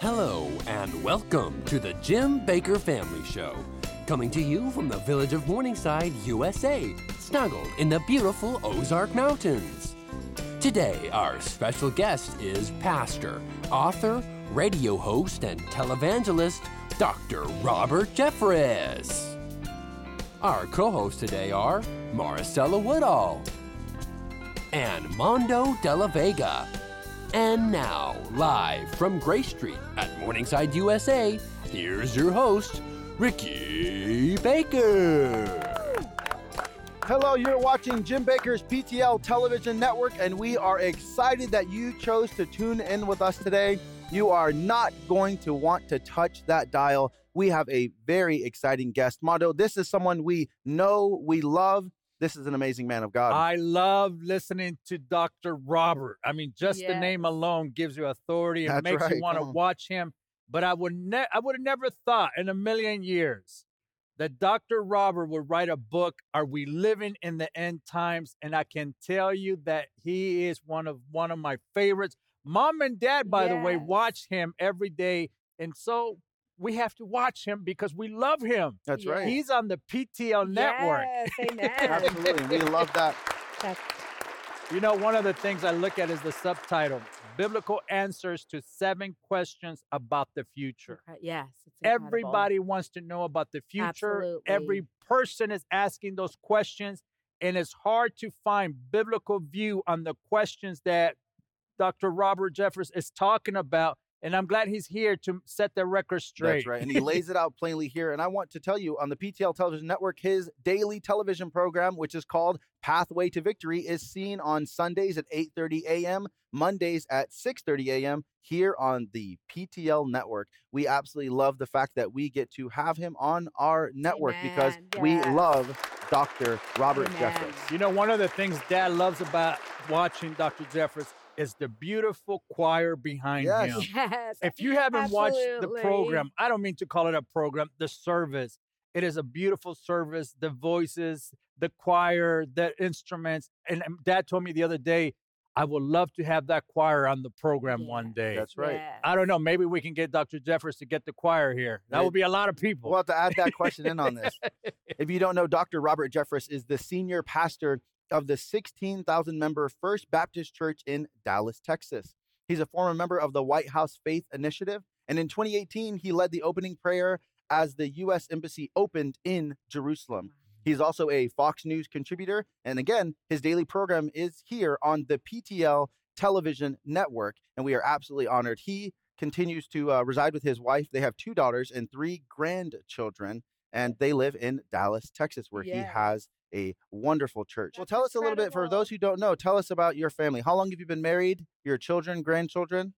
Hello, and welcome to the Jim Bakker Family Show. Coming to you from the village of Morningside, USA, snuggled in the beautiful Ozark Mountains. Today, our special guest is pastor, author, radio host, and televangelist, Dr. Robert Jeffress. Our co hosts today are Maricela Woodall and Mondo de la Vega. And now, live from Gray Street at Morningside, USA, here's your host, Ricky Bakker. Hello, you're watching Jim Bakker's PTL Television Network, and we are excited that you chose to tune in with us today. You are not going to want to touch that dial. We have a very exciting guest. Mondo, this is someone we know, we love, this is an amazing man of God. I love listening to Dr. Robert. I mean, just yes. the name alone gives you authority and That's makes right. you want to watch him. But I would ne- I would have never thought in a million years that Dr. Robert would write a book, Are We Living in the End Times? And I can tell you that he is one of one of my favorites. Mom and dad, by yes. the way, watch him every day. And so we have to watch him because we love him. That's right. He's on the PTL network. Yes, amen. Absolutely. We love that. That's... You know, one of the things I look at is the subtitle Biblical Answers to Seven Questions About the Future. Yes. Everybody wants to know about the future. Absolutely. Every person is asking those questions, and it's hard to find biblical view on the questions that Dr. Robert Jeffress is talking about and I'm glad he's here to set the record straight. That's right. And he lays it out plainly here. And I want to tell you on the PTL Television Network, his daily television program, which is called Pathway to Victory, is seen on Sundays at 8:30 a.m., Mondays at 6:30 a.m. here on the PTL network. We absolutely love the fact that we get to have him on our network Amen. because yes. we love Dr. Robert Amen. Jeffress. You know, one of the things Dad loves about watching Dr. Jeffress is the beautiful choir behind yes. him. Yes. If you haven't absolutely. watched the program, I don't mean to call it a program, the service. It is a beautiful service. The voices, the choir, the instruments. And um, dad told me the other day, I would love to have that choir on the program yeah. one day. That's right. Yes. I don't know. Maybe we can get Dr. Jeffress to get the choir here. That would be a lot of people. We'll have to add that question in on this. if you don't know, Dr. Robert Jeffress is the senior pastor of the 16,000 member First Baptist Church in Dallas, Texas. He's a former member of the White House Faith Initiative, and in 2018, he led the opening prayer as the U.S. Embassy opened in Jerusalem. He's also a Fox News contributor, and again, his daily program is here on the PTL television network, and we are absolutely honored. He continues to uh, reside with his wife. They have two daughters and three grandchildren, and they live in Dallas, Texas, where Yeah. he has a wonderful church. well, That's tell us a little bit for those who don't know. Tell us about your family. How long have you been married? Your children, grandchildren?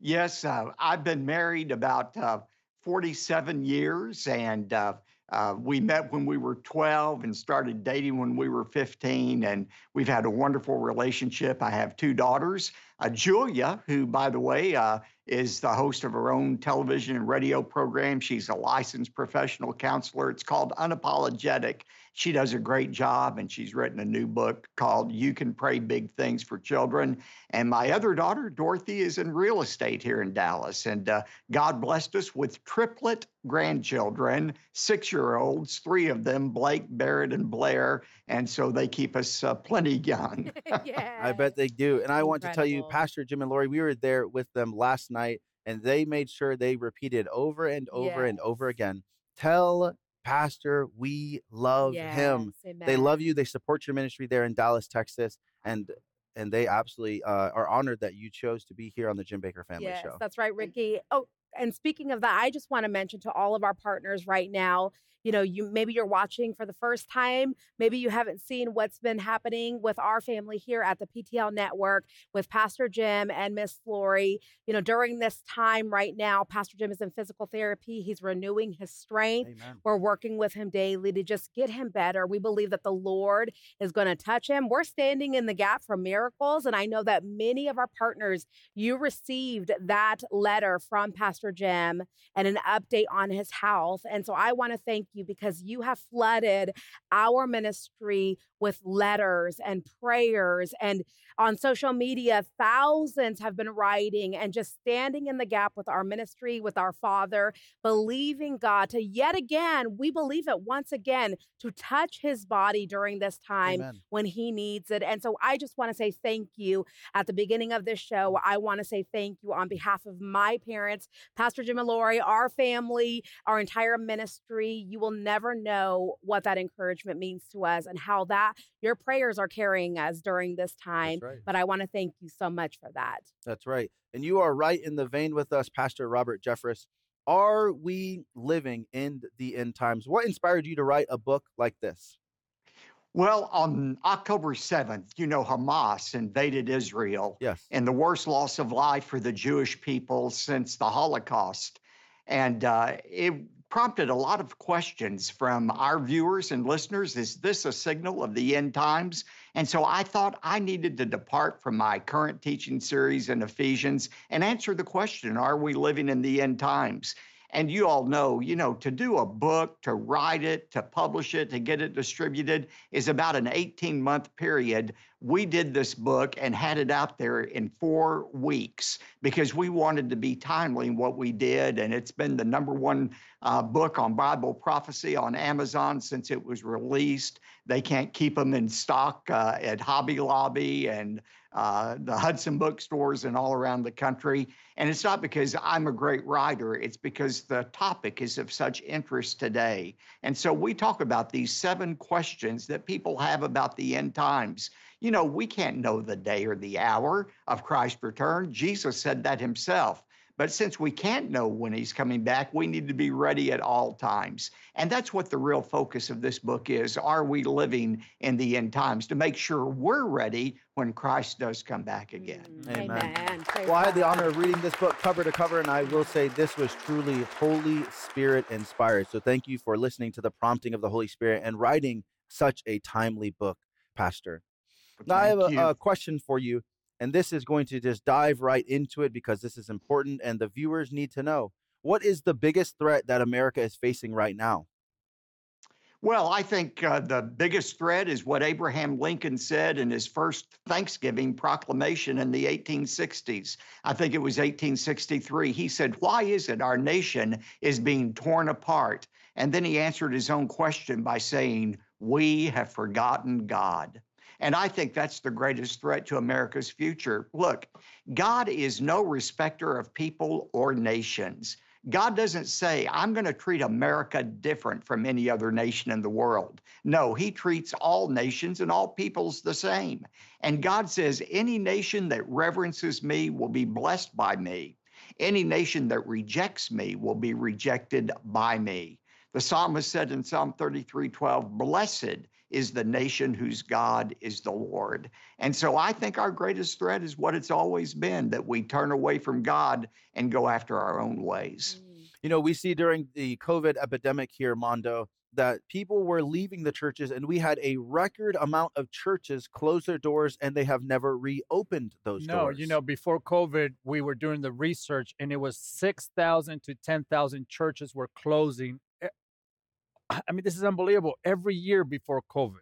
Yes, uh, I've been married about uh, 47 years, and uh, uh, we met when we were 12 and started dating when we were 15, and we've had a wonderful relationship. I have two daughters, uh, Julia, who, by the way, uh, is the host of her own television and radio program. She's a licensed professional counselor. It's called Unapologetic. She does a great job, and she's written a new book called You Can Pray Big Things for Children. And my other daughter, Dorothy, is in real estate here in Dallas. And uh, God blessed us with triplet grandchildren, six year olds, three of them, Blake, Barrett, and Blair. And so they keep us uh, plenty young. yeah. I bet they do. And I want to tell you, Pastor Jim and Lori, we were there with them last night, and they made sure they repeated over and over and over again. Tell Pastor we love him. Yes, They love you. They support your ministry there in Dallas, Texas, and and they absolutely uh, are honored that you chose to be here on the Jim Bakker Family yes, Show. That's right, Ricky. Oh, and speaking of that, I just want to mention to all of our partners right now, you know, you maybe you're watching for the first time, maybe you haven't seen what's been happening with our family here at the PTL network with Pastor Jim and Miss Lori. You know, during this time right now, Pastor Jim is in physical therapy. He's renewing his strength. Amen. We're working with him daily to just get him better. We believe that the Lord is going to touch him. We're standing in the gap for miracles. And I know that many of our partners, you received that letter from Pastor Pastor Jim and an update on his health. And so I want to thank you because you have flooded our ministry with letters and prayers. And on social media, thousands have been writing and just standing in the gap with our ministry, with our Father, believing God to yet again, we believe it once again, to touch his body during this time Amen. when he needs it. And so I just want to say thank you at the beginning of this show. I want to say thank you on behalf of my parents, Pastor Jim and Lori, our family, our entire ministry. You will never know what that encouragement means to us and how that your prayers are carrying us during this time. right. But I want to thank you so much for that. That's right. And you are right in the vein with us, Pastor Robert Jeffress. Are we living in the end times? What inspired you to write a book like this? Well, on October 7th, you know, Hamas invaded Israel Yes. and the worst loss of life for the Jewish people since the Holocaust. And uh, it prompted a lot of questions from our viewers and listeners. Is this a signal of the end times? And so I thought I needed to depart from my current teaching series in Ephesians and answer the question Are we living in the end times? And you all know, you know, to do a book, to write it, to publish it, to get it distributed is about an 18 month period. We did this book and had it out there in four weeks because we wanted to be timely in what we did. And it's been the number one uh, book on Bible prophecy on Amazon since it was released. They can't keep them in stock uh, at Hobby Lobby and uh, the Hudson bookstores and all around the country. And it's not because I'm a great writer, it's because the topic is of such interest today. And so we talk about these seven questions that people have about the end times. You know, we can't know the day or the hour of Christ's return. Jesus said that himself. But since we can't know when he's coming back, we need to be ready at all times. And that's what the real focus of this book is. Are we living in the end times to make sure we're ready when Christ does come back again? Mm, Amen. Amen. Well, I had the honor of reading this book cover to cover, and I will say this was truly Holy Spirit inspired. So thank you for listening to the prompting of the Holy Spirit and writing such a timely book, Pastor. Now, I have a, a question for you, and this is going to just dive right into it because this is important and the viewers need to know. What is the biggest threat that America is facing right now? Well, I think uh, the biggest threat is what Abraham Lincoln said in his first Thanksgiving proclamation in the 1860s. I think it was 1863. He said, Why is it our nation is being torn apart? And then he answered his own question by saying, We have forgotten God. And I think that's the greatest threat to America's future. Look, God is no respecter of people or nations. God doesn't say, I'm going to treat America different from any other nation in the world. No, He treats all nations and all peoples the same. And God says, any nation that reverences me will be blessed by me. Any nation that rejects me will be rejected by me. The psalmist said in Psalm 33 12, Blessed is the nation whose God is the Lord. And so I think our greatest threat is what it's always been that we turn away from God and go after our own ways. Mm. You know, we see during the COVID epidemic here, Mondo, that people were leaving the churches, and we had a record amount of churches close their doors, and they have never reopened those no, doors. you know, before COVID, we were doing the research, and it was six thousand to ten thousand churches were closing. I mean, this is unbelievable. Every year before COVID,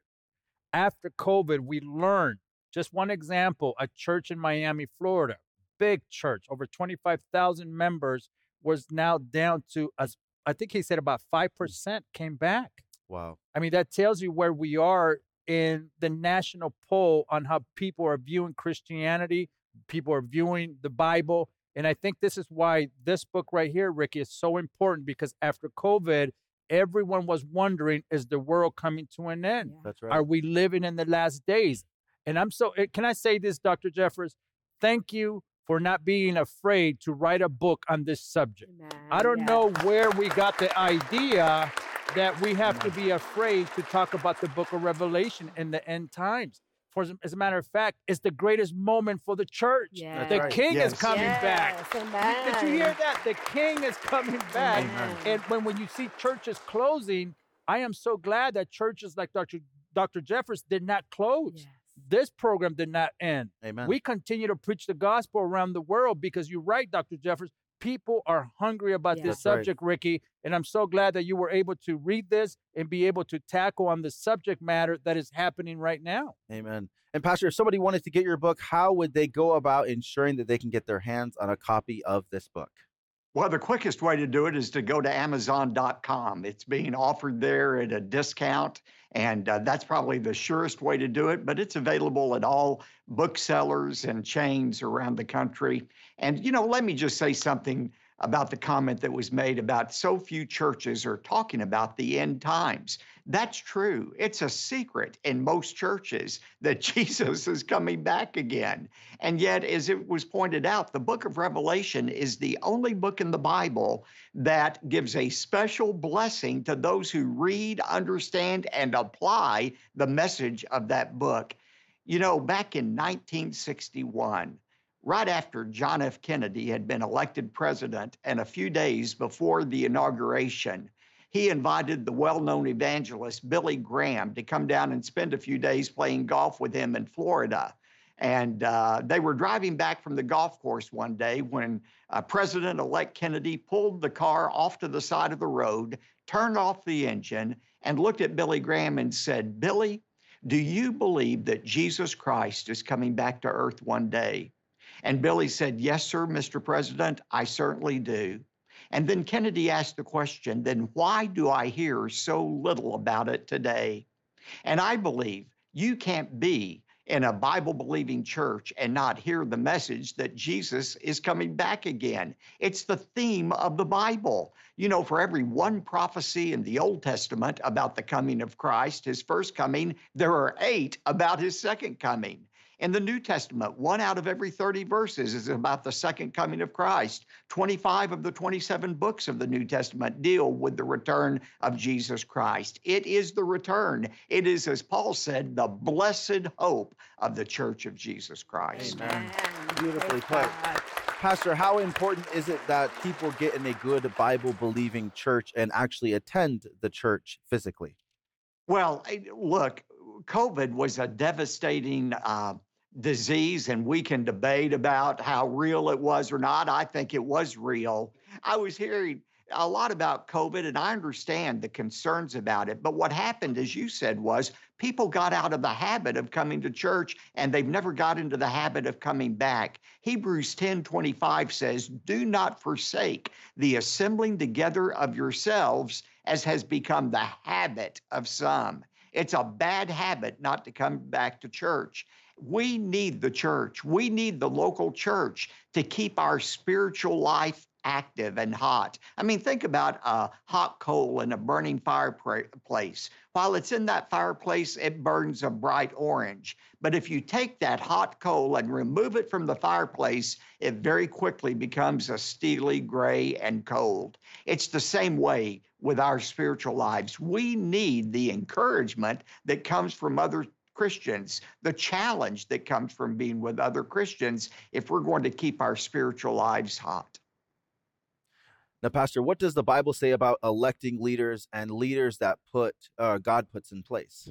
after COVID, we learned. Just one example: a church in Miami, Florida, big church, over twenty-five thousand members, was now down to as I think he said about hmm. five percent came back. wow. I mean, that tells you where we are in the national poll on how people are viewing Christianity, people are viewing the Bible. And I think this is why this book right here, Ricky, is so important because after COVID, everyone was wondering is the world coming to an end? Yeah. That's right. Are we living in the last days? And I'm so, eh, can I say this, Dr. Jeffress? Thank you for not being afraid to write a book on this subject. I don't Amen. know where we got the idea that we have to be afraid to talk about the book of Revelation in the end times. For as- as a matter of fact, it's the greatest moment for the church. Yes. The right. king is Yes. coming back. Yes, Did- Did you hear that? The king is coming back. Amen. And when, when you see churches closing, I am so glad that churches like Dr. Dr. Jeffress did not close. Yes. This program did not end. Amen. We continue to preach the gospel around the world because you're right, Dr. Jeffress. People are hungry about Yeah. this That's right. subject, Ricky. And I'm so glad that you were able to read this and be able to tackle on the subject matter that is happening right now. Amen. And Pastor, if somebody wanted to get your book, how would they go about ensuring that they can get their hands on a copy of this book? Well, the quickest way to do it is to go to Amazon.com. It's being offered there at a discount, and uh, that's probably the surest way to do it. But it's available at all booksellers and chains around the country. And, you know, let me just say something about the comment that was made about so few churches are talking about the end times. That's true. It's a secret in most churches that Jesus is coming back again. And yet, as it was pointed out, the book of Revelation is the only book in the Bible that gives a special blessing to those who read, understand, and apply the message of that book. You know, back in 1961, right after John F. Kennedy had been elected president and a few days before the inauguration, he invited the well known evangelist Billy Graham to come down and spend a few days playing golf with him in Florida. And uh, they were driving back from the golf course one day when uh, President elect Kennedy pulled the car off to the side of the road, turned off the engine, and looked at Billy Graham and said, Billy, do you believe that Jesus Christ is coming back to earth one day? And Billy said, Yes, sir, Mr. President, I certainly do. And then Kennedy asked the question, then why do I hear so little about it today? And I believe you can't be in a Bible believing church and not hear the message that Jesus is coming back again. It's the theme of the Bible. You know, for every one prophecy in the Old Testament about the coming of Christ, his first coming, there are eight about his second coming. In the New Testament, one out of every 30 verses is about the second coming of Christ. 25 of the 27 books of the New Testament deal with the return of Jesus Christ. It is the return. It is, as Paul said, the blessed hope of the church of Jesus Christ. Amen. Amen. Beautifully put. Pastor, how important is it that people get in a good Bible believing church and actually attend the church physically? Well, look, COVID was a devastating uh, disease, and we can debate about how real it was or not. I think it was real. I was hearing a lot about COVID, and I understand the concerns about it. But what happened, as you said, was people got out of the habit of coming to church, and they've never got into the habit of coming back. Hebrews 10 25 says, Do not forsake the assembling together of yourselves, as has become the habit of some. It's a bad habit not to come back to church. We need the church. We need the local church to keep our spiritual life active and hot. I mean, think about a hot coal in a burning fireplace. While it's in that fireplace, it burns a bright orange. But if you take that hot coal and remove it from the fireplace, it very quickly becomes a steely gray and cold. It's the same way with our spiritual lives. We need the encouragement that comes from other Christians, the challenge that comes from being with other Christians if we're going to keep our spiritual lives hot. Now, Pastor, what does the Bible say about electing leaders and leaders that put uh, God puts in place?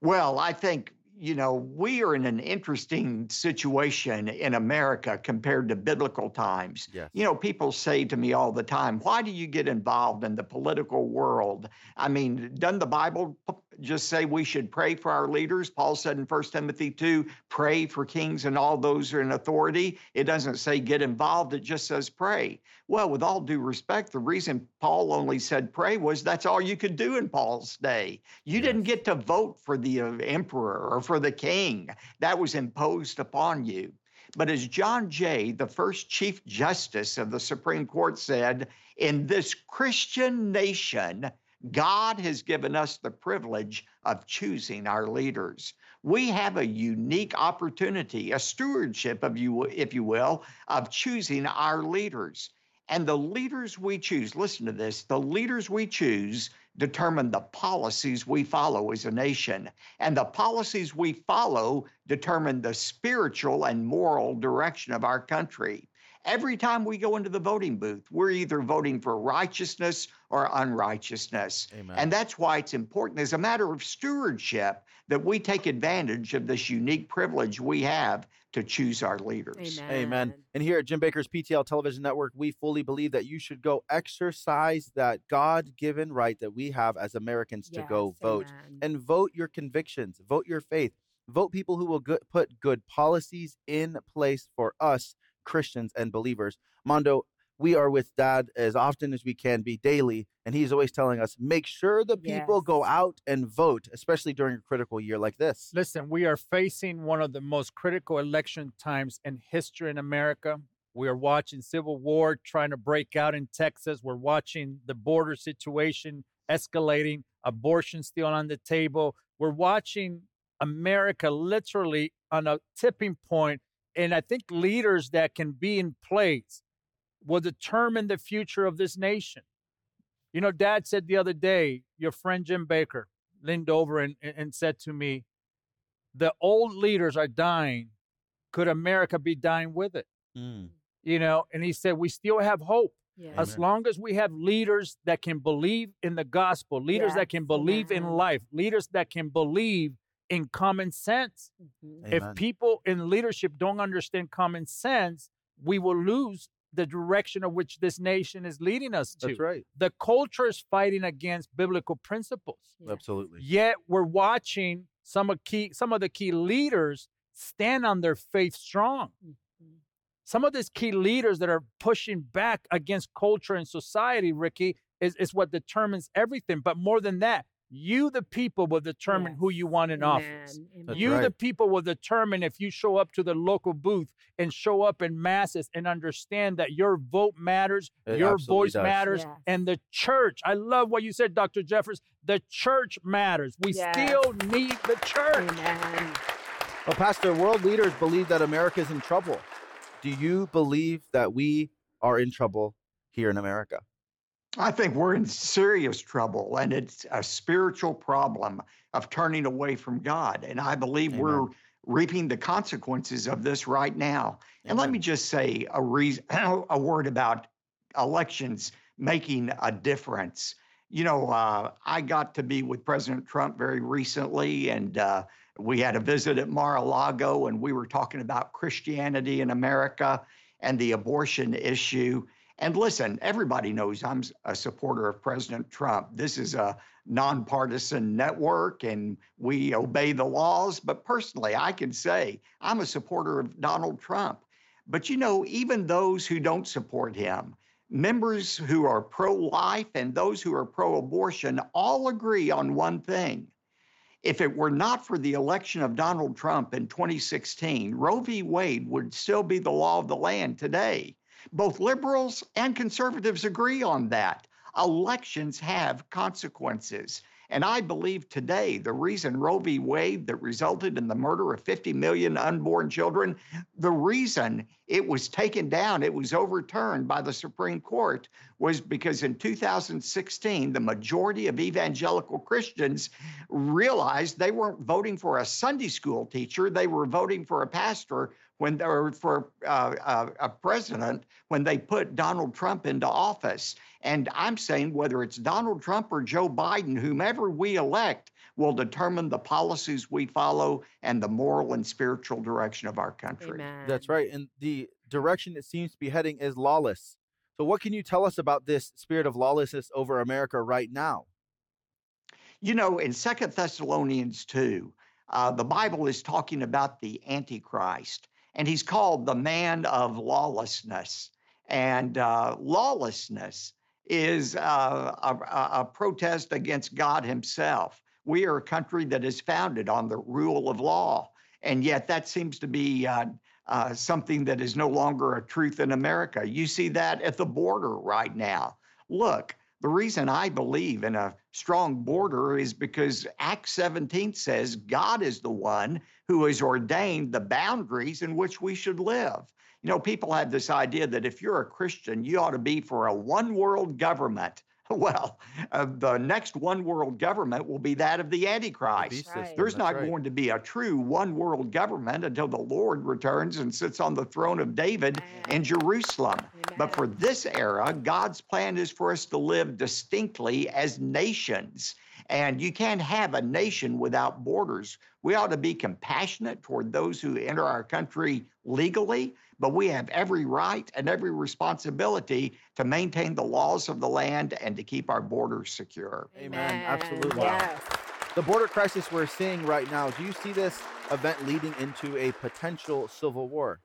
Well, I think, you know, we are in an interesting situation in America compared to biblical times. Yes. You know, people say to me all the time, why do you get involved in the political world? I mean, doesn't the Bible p- just say we should pray for our leaders? Paul said in 1 Timothy 2, pray for kings and all those who are in authority. It doesn't say get involved, it just says pray. Well, with all due respect, the reason Paul only said pray was that's all you could do in Paul's day. You didn't get to vote for the uh, emperor or for the king, that was imposed upon you. But as John Jay, the first Chief Justice of the Supreme Court, said, in this Christian nation, God has given us the privilege of choosing our leaders. We have a unique opportunity, a stewardship, of you, if you will, of choosing our leaders. And the leaders we choose, listen to this, the leaders we choose determine the policies we follow as a nation. And the policies we follow determine the spiritual and moral direction of our country. Every time we go into the voting booth, we're either voting for righteousness or unrighteousness. Amen. And that's why it's important as a matter of stewardship that we take advantage of this unique privilege we have to choose our leaders. Amen. Amen. And here at Jim Bakker's PTL Television Network, we fully believe that you should go exercise that God given right that we have as Americans to go vote amen. and vote your convictions, vote your faith, vote people who will good, put good policies in place for us Christians and believers. Mondo, we are with Dad as often as we can be daily, and he's always telling us make sure the people go out and vote, especially during a critical year like this. Listen, we are facing one of the most critical election times in history in America. We are watching civil war trying to break out in Texas. We're watching the border situation escalating, abortion still on the table. We're watching America literally on a tipping point, and I think leaders that can be in place will determine the future of this nation. You know, Dad said the other day, your friend Jim Bakker leaned over and, and said to me, the old leaders are dying. Could America be dying with it? Mm. You know, and he said, we still have hope. Yes. As Amen. long as we have leaders that can believe in the gospel, leaders that can Yes, believe in life, leaders that can believe in common sense. Mhm. If people in leadership don't understand common sense, we will lose the direction of which this nation is leading us to. That's right. The culture is fighting against biblical principles. Yes. Absolutely. Yet we're watching some of key some of the key leaders stand on their faith strong. Mhm. Some of these key leaders that are pushing back against culture and society, Ricky, is, is what determines everything. But more than that, you, the people, will determine who you want in Amen. office. Amen. You, the people, will determine if you show up to the local booth and show up in masses and understand that your vote matters, It your voice does. matters, Yes. and the church. I love what you said, Dr. Jeffress. The church matters. We Yes. still need the church. Amen. Well, Pastor, world leaders believe that America is in trouble. Do you believe that we are in trouble here in America? I think we're in serious trouble, and it's a spiritual problem of turning away from God. And I believe Amen. we're reaping the consequences of this right now. And let me just say a reason, a word about elections making a difference. You know, uh, I got to be with President Trump very recently, and uh, we had a visit at Mar-a-Lago, and we were talking about Christianity in America and the abortion issue. And listen, everybody knows I'm a supporter of President Trump. This is a nonpartisan network and we obey the laws. But personally, I can say I'm a supporter of Donald Trump. But you know, even those who don't support him, members who are pro life and those who are pro abortion, all agree on one thing. If it were not for the election of Donald Trump in 2016, Roe v. Wade would still be the law of the land today. Both liberals and conservatives agree on that. Elections have consequences. And I believe today the reason Roe v. Wade, that resulted in the murder of 50 million unborn children, the reason it was taken down, it was overturned by the Supreme Court, was because in 2016, the majority of evangelical Christians realized they weren't voting for a Sunday school teacher, they were voting for a pastor when they were for uh, uh, a president when they put Donald Trump into office. And I'm saying whether it's Donald Trump or Joe Biden, whomever we elect, will determine the policies we follow and the moral and spiritual direction of our country. Amen. That's right. And the direction it seems to be heading is lawless. So, what can you tell us about this spirit of lawlessness over America right now? You know, in Second Thessalonians 2, uh, the Bible is talking about the Antichrist, and he's called the man of lawlessness. And uh, lawlessness is uh, a, a- protest against God himself. We are a country that is founded on the rule of law, and yet that seems to be uh, uh, something that is no longer a truth in America. You see that at the border right now. Look, the reason I believe in a strong border is because Acts 17 says God is the one who has ordained the boundaries in which we should live. You know, people have this idea that if you're a Christian, you ought to be for a one world government. Well, uh, the next one world government will be that of the Antichrist. beast Right. system, There's that's not right. going to be a true one world government until the Lord returns and sits on the throne of David in Jerusalem. But for this era, God's plan is for us to live distinctly as nations. And you can't have a nation without borders. We ought to be compassionate toward those who enter our country legally, but we have every right and every responsibility to maintain the laws of the land and to keep our borders secure. Amen. Absolutely. Yes. The border crisis we're seeing right now, do you see this event leading into a potential civil war?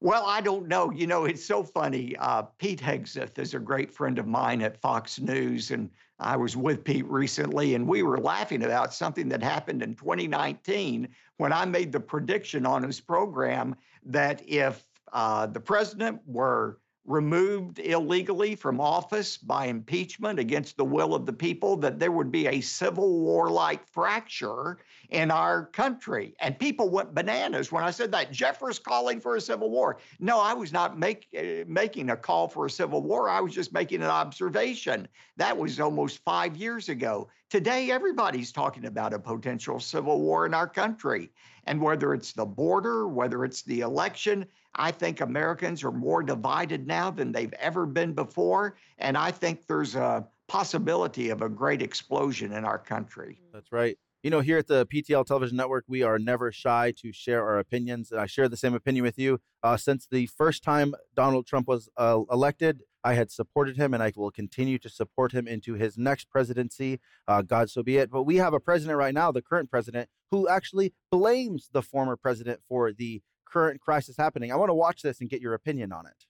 Well, I don't know. You know, it's so funny. Uh, Pete Hegseth is a great friend of mine at Fox News, and I was with Pete recently, and we were laughing about something that happened in 2019 when I made the prediction on his program that if uh, the president were removed illegally from office by impeachment against the will of the people, that there would be a civil war like fracture in our country. And people went bananas when I said that. Jeffress calling for a civil war. No, I was not make, uh, making a call for a civil war. I was just making an observation. That was almost five years ago. Today, everybody's talking about a potential civil war in our country. And whether it's the border, whether it's the election, I think Americans are more divided now than they've ever been before. And I think there's a possibility of a great explosion in our country. That's right. You know, here at the PTL Television Network, we are never shy to share our opinions. And I share the same opinion with you. Uh, since the first time Donald Trump was uh, elected, I had supported him and I will continue to support him into his next presidency. Uh, God so be it. But we have a president right now, the current president, who actually blames the former president for the current crisis happening. I want to watch this and get your opinion on it.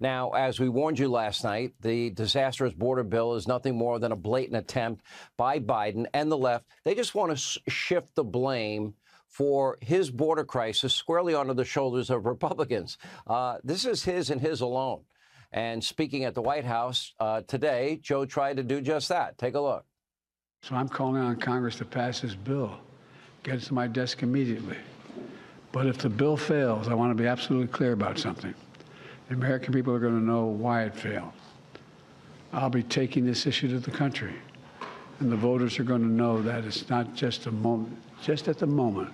Now, as we warned you last night, the disastrous border bill is nothing more than a blatant attempt by Biden and the left. They just want to shift the blame for his border crisis squarely onto the shoulders of Republicans. Uh, this is his and his alone. And speaking at the White House uh, today, Joe tried to do just that. Take a look. So I'm calling on Congress to pass this bill, get it to my desk immediately. But if the bill fails, I want to be absolutely clear about something. The American people are going to know why it failed. I'll be taking this issue to the country, and the voters are going to know that it's not just a moment, just at the moment,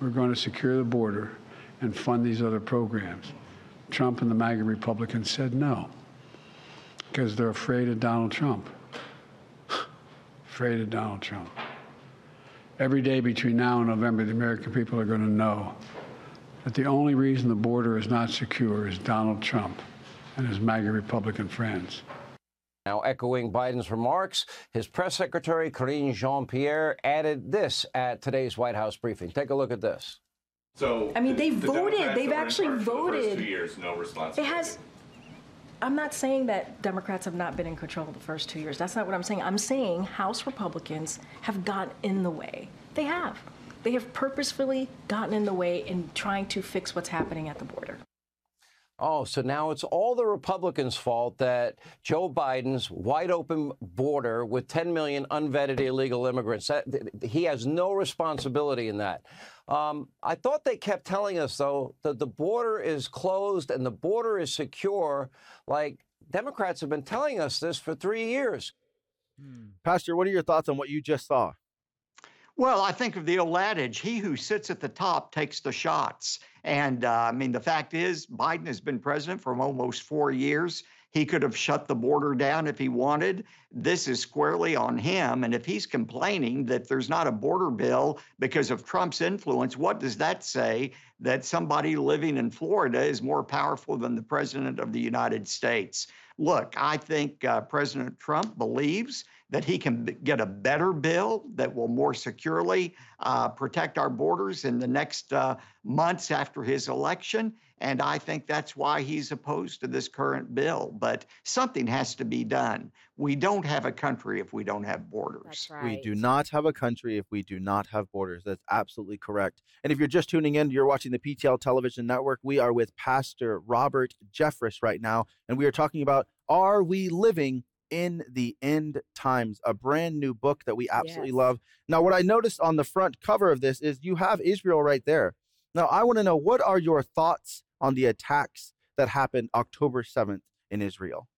we're going to secure the border and fund these other programs. Trump and the MAGA Republicans said no because they're afraid of Donald Trump afraid of Donald Trump. Every day between now and November, the American people are going to know that the only reason the border is not secure is Donald Trump and his MAGA Republican friends. Now, echoing Biden's remarks, his press secretary, Karine Jean Pierre, added this at today's White House briefing. Take a look at this. So I mean, they the voted. Democrats They've that were in actually charge the first voted. two years, no It has. I'm not saying that Democrats have not been in control the first two years. That's not what I'm saying. I'm saying House Republicans have gotten in the way. They have. They have purposefully gotten in the way in trying to fix what's happening at the border. Oh, so now it's all the Republicans' fault that Joe Biden's wide open border with 10 million unvetted illegal immigrants, that, he has no responsibility in that. Um, I thought they kept telling us, though, that the border is closed and the border is secure. Like Democrats have been telling us this for three years. Pastor, what are your thoughts on what you just saw? Well, I think of the old adage, he who sits at the top takes the shots. And uh, I mean, the fact is, Biden has been president for almost four years. He could have shut the border down if he wanted. This is squarely on him. And if he's complaining that there's not a border bill because of Trump's influence, what does that say? That somebody living in Florida is more powerful than the president of the United States. Look, I think uh, President Trump believes that he can get a better bill that will more securely uh, protect our borders in the next uh, months after his election. And I think that's why he's opposed to this current bill. But something has to be done. We don't have a country if we don't have borders. Right. We do not have a country if we do not have borders. That's absolutely correct. And if you're just tuning in, you're watching the PTL Television Network. We are with Pastor Robert Jeffress right now, and we are talking about Are We Living in the End Times, a brand new book that we absolutely Yes. love. Now, what I noticed on the front cover of this is you have Israel right there. Now, I want to know what are your thoughts on the attacks that happened October 7th in Israel?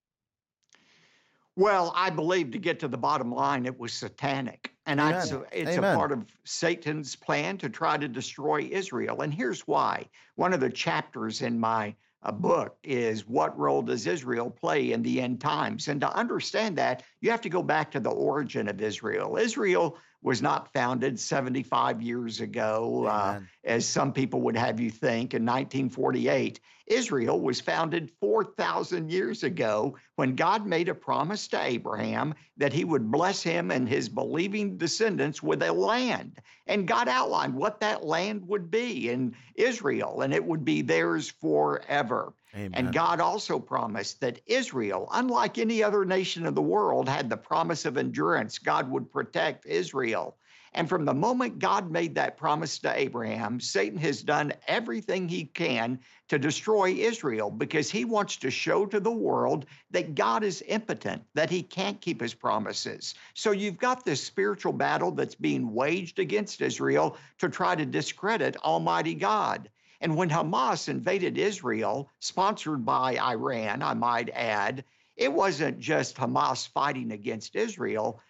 Well, I believe to get to the bottom line, it was satanic. And I, Amen. so it's Amen. a part of Satan's plan to try to destroy Israel. And here's why. One of the chapters in my uh, book is What Role Does Israel Play in the End Times? And to understand that, you have to go back to the origin of Israel. Israel was not founded 75 years ago, uh, as some people would have you think, in 1948. Israel was founded 4,000 years ago when God made a promise to Abraham that he would bless him and his believing descendants with a land. And God outlined what that land would be in Israel, and it would be theirs forever. Amen. And God also promised that Israel, unlike any other nation of the world, had the promise of endurance. God would protect Israel. And from the moment God made that promise to Abraham, Satan has done everything he can to destroy Israel because he wants to show to the world that God is impotent, that he can't keep his promises. So you've got this spiritual battle that's being waged against Israel to try to discredit Almighty God. And when Hamas invaded Israel, sponsored by Iran, I might add, it wasn't just Hamas fighting against Israel.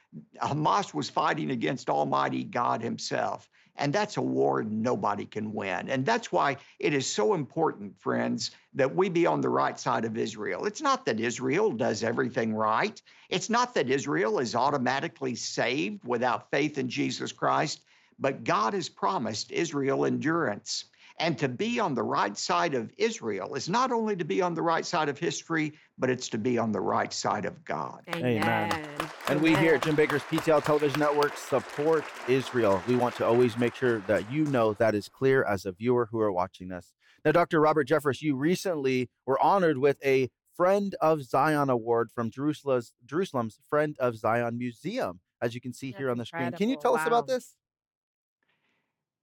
Hamas was fighting against Almighty God Himself. And that's a war nobody can win. And that's why it is so important, friends, that we be on the right side of Israel. It's not that Israel does everything right, it's not that Israel is automatically saved without faith in Jesus Christ, but God has promised Israel endurance. And to be on the right side of Israel is not only to be on the right side of history, but it's to be on the right side of God. Amen. And we here at Jim Bakker's PTL Television Network support Israel. We want to always make sure that you know that is clear as a viewer who are watching this. Now, Dr. Robert Jeffress, you recently were honored with a Friend of Zion Award from Jerusalem's, Jerusalem's Friend of Zion Museum, as you can see here on the screen. Can you incredible. tell us about this?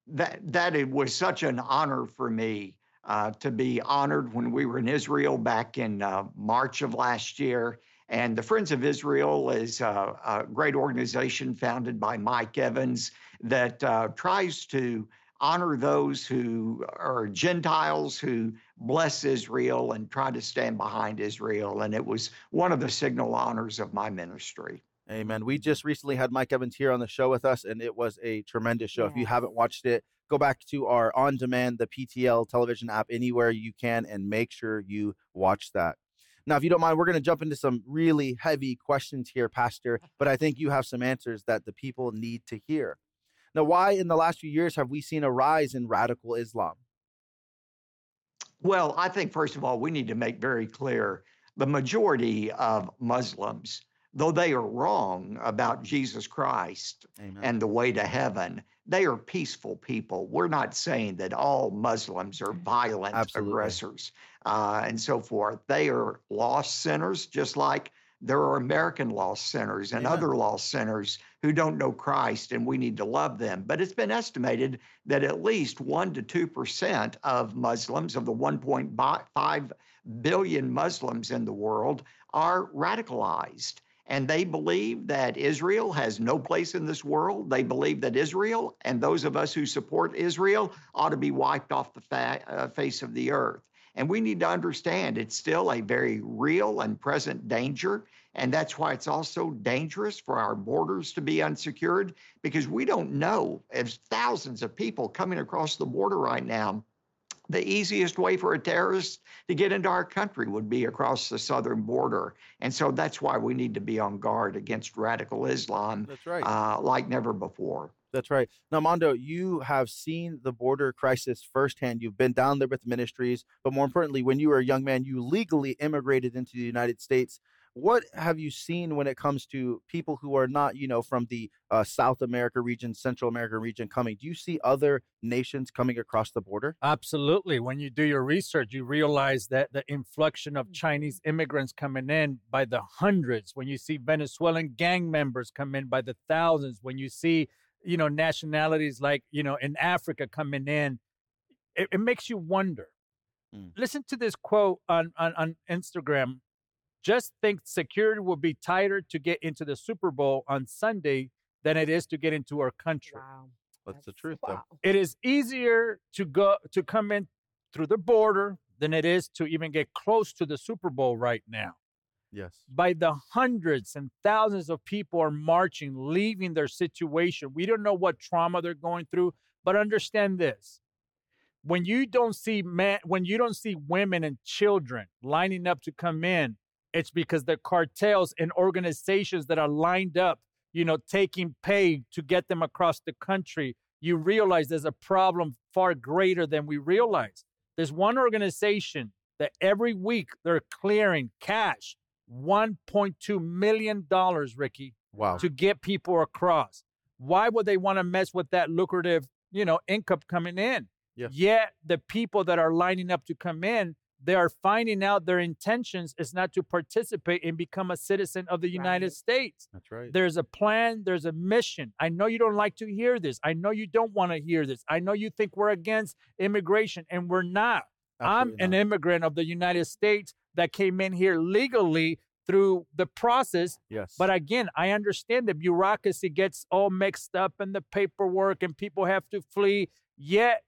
That that it was such an honor for me uh, to be honored when we were in Israel back in uh, March of last year. And the Friends of Israel is uh, a great organization founded by Mike Evans that uh, tries to honor those who are Gentiles who bless Israel and try to stand behind Israel. And it was one of the signal honors of my ministry. Amen. We just recently had Mike Evans here on the show with us, and it was a tremendous show. If you haven't watched it, go back to our on demand, the PTL television app, anywhere you can, and make sure you watch that. Now, if you don't mind, we're going to jump into some really heavy questions here, Pastor, but I think you have some answers that the people need to hear. Now, why in the last few years have we seen a rise in radical Islam? Well, I think, first of all, we need to make very clear the majority of Muslims, though they are wrong about Jesus Christ Amen. and the way to heaven, they are peaceful people. We're not saying that all Muslims are violent Absolutely. aggressors uh, and so forth. They are lost sinners, just like there are American lost sinners and other lost sinners who don't know Christ, and we need to love them. But it's been estimated that at least 1% to 2% of Muslims, of the 1.5 billion Muslims in the world, are radicalized. And they believe that Israel has no place in this world. They believe that Israel and those of us who support Israel ought to be wiped off the fa- uh, face of the earth. And we need to understand it's still a very real and present danger. And that's why it's also dangerous for our borders to be unsecured because we don't know if thousands of people coming across the border right now. The easiest way for a terrorist to get into our country would be across the southern border. And so that's why we need to be on guard against radical Islam That's right. uh, like never before. That's right. Now, Mondo, you have seen the border crisis firsthand. You've been down there with ministries, but more importantly, when you were a young man, you legally immigrated into the United States. What have you seen when it comes to people who are not, you know, from the uh, South America region, Central America region coming? Do you see other nations coming across the border? Absolutely. When you do your research, you realize that the influx of Chinese immigrants coming in by the hundreds, when you see Venezuelan gang members come in by the thousands, when you see, you know, nationalities like, you know, in Africa coming in, it, it makes you wonder. Mm. Listen to this quote on, on, on Instagram. Just think security will be tighter to get into the Super Bowl on Sunday than it is to get into our country That's the truth, though. it is easier to go to come in through the border than it is to even get close to the Super Bowl right now. Yes. By the hundreds and thousands of people are marching, leaving their situation. We don't know what trauma they're going through, but understand this. When you don't see men, when you don't see women and children lining up to come in, it's because the cartels and organizations that are lined up, you know, taking pay to get them across the country. You realize there's a problem far greater than we realize. There's one organization that every week they're clearing cash $1.2 million, Ricky, Wow. to get people across. Why would they want to mess with that lucrative, you know, income coming in? Yeah. Yet the people that are lining up to come in, they are finding out their intentions is not to participate and become a citizen of the United Right. States. That's right. There's a plan, there's a mission. I know you don't like to hear this. I know you don't want to hear this. I know you think we're against immigration, and we're not. I'm Absolutely an immigrant of the United States that came in here legally through the process. Yes. But again, I understand the bureaucracy gets all mixed up and the paperwork, and people have to flee. Yet,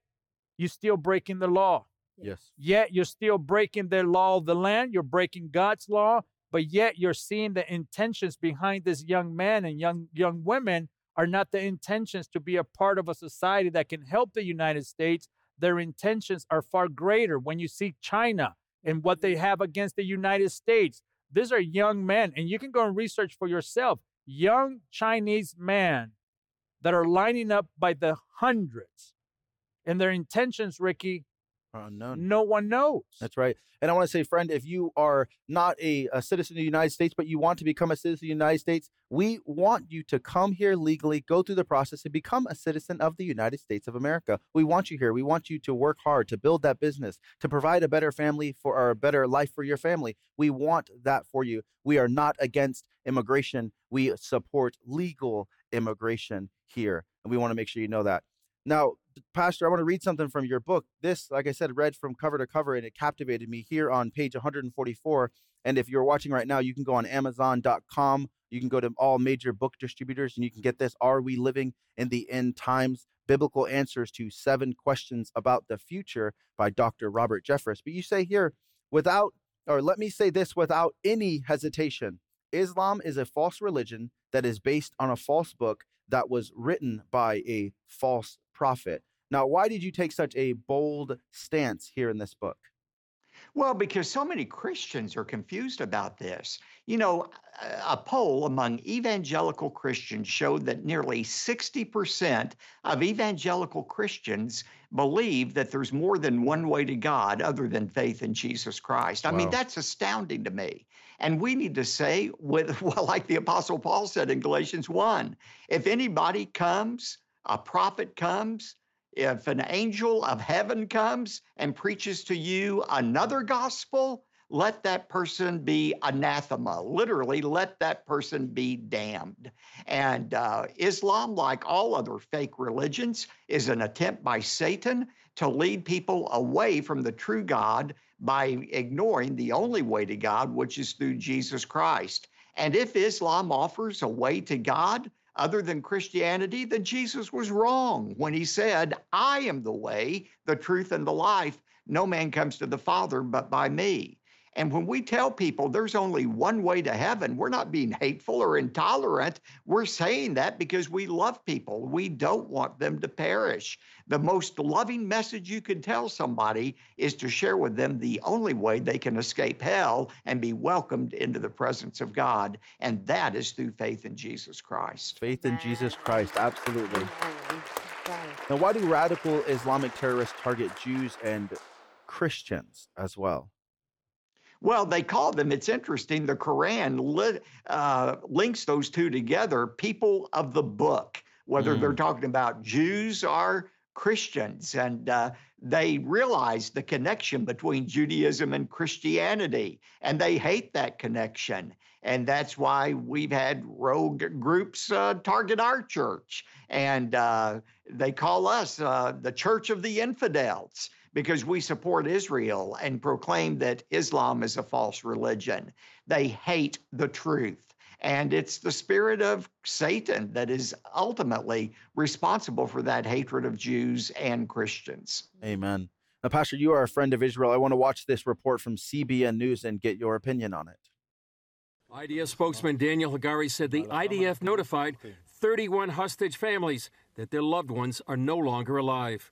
you're still breaking the law. Yes. Yet, you're still breaking their law of the land. You're breaking God's law. But yet, you're seeing the intentions behind this young man and young young women are not the intentions to be a part of a society that can help the United States. Their intentions are far greater. When you see China and what they mm-hmm. have against the United States, these are young men, and you can go and research for yourself. Young Chinese men that are lining up by the hundreds, and their intentions, Ricky, Are unknown. no one knows. That's right. And I want to say, friend, if you are not a, a citizen of the United States, but you want to become a citizen of the United States, we want you to come here legally, go through the process, and become a citizen of the United States of America. We want you here. We want you to work hard to build that business, to provide a better family for or a better life for your family. We want that for you. We are not against immigration. We support legal immigration here. And we want to make sure you know that. Now, Pastor, I want to read something from your book. This, like I said, read from cover to cover, and it captivated me here on page 144. And if you're watching right now, you can go on Amazon.com. You can go to all major book distributors, and you can get this Are We Living in the End Times? Biblical Answers to Seven Questions About the Future by Dr. Robert Jeffress. But you say here, without, or let me say this without any hesitation Islam is a false religion that is based on a false book that was written by a false prophet. Now, why did you take such a bold stance here in this book? Well, because so many Christians are confused about this. You know, a- a poll among evangelical Christians showed that nearly 60% of evangelical Christians believe that there's more than one way to God other than faith in Jesus Christ. I mean, that's astounding to me. And we need to say, with well, like the Apostle Paul said in Galatians 1, if anybody comes, a prophet comes, if an angel of heaven comes and preaches to you another gospel, let that person be anathema. Literally, let that person be damned. And uh, Islam, like all other fake religions, is an attempt by Satan to lead people away from the true God by ignoring the only way to God, which is through Jesus Christ. And if Islam offers a way to God, other than Christianity, then Jesus was wrong when he said, I am the way, the truth, and the life. No man comes to the Father but by me. And when we tell people there's only one way to heaven, we're not being hateful or intolerant. We're saying that because we love people. We don't want them to perish. The most loving message you can tell somebody is to share with them the only way they can escape hell and be welcomed into the presence of God. And that is through faith in Jesus Christ. Faith in Jesus Christ, absolutely. Now, why do radical Islamic terrorists target Jews and Christians as well? Well, they call them, it's interesting, the Quran li- uh, links those two together, people of the book, whether they're talking about Jews or Christians. And uh, they realize the connection between Judaism and Christianity, and they hate that connection. And that's why we've had rogue groups uh, target our church. And uh, they call us uh, the Church of the Infidels because we support Israel and proclaim that Islam is a false religion. They hate the truth. And it's the spirit of Satan that is ultimately responsible for that hatred of Jews and Christians. Amen. Now, Pastor, you are a friend of Israel. I want to watch this report from CBN News and get your opinion on it. IDF spokesman Daniel Hagari said the IDF notified 31 hostage families that their loved ones are no longer alive.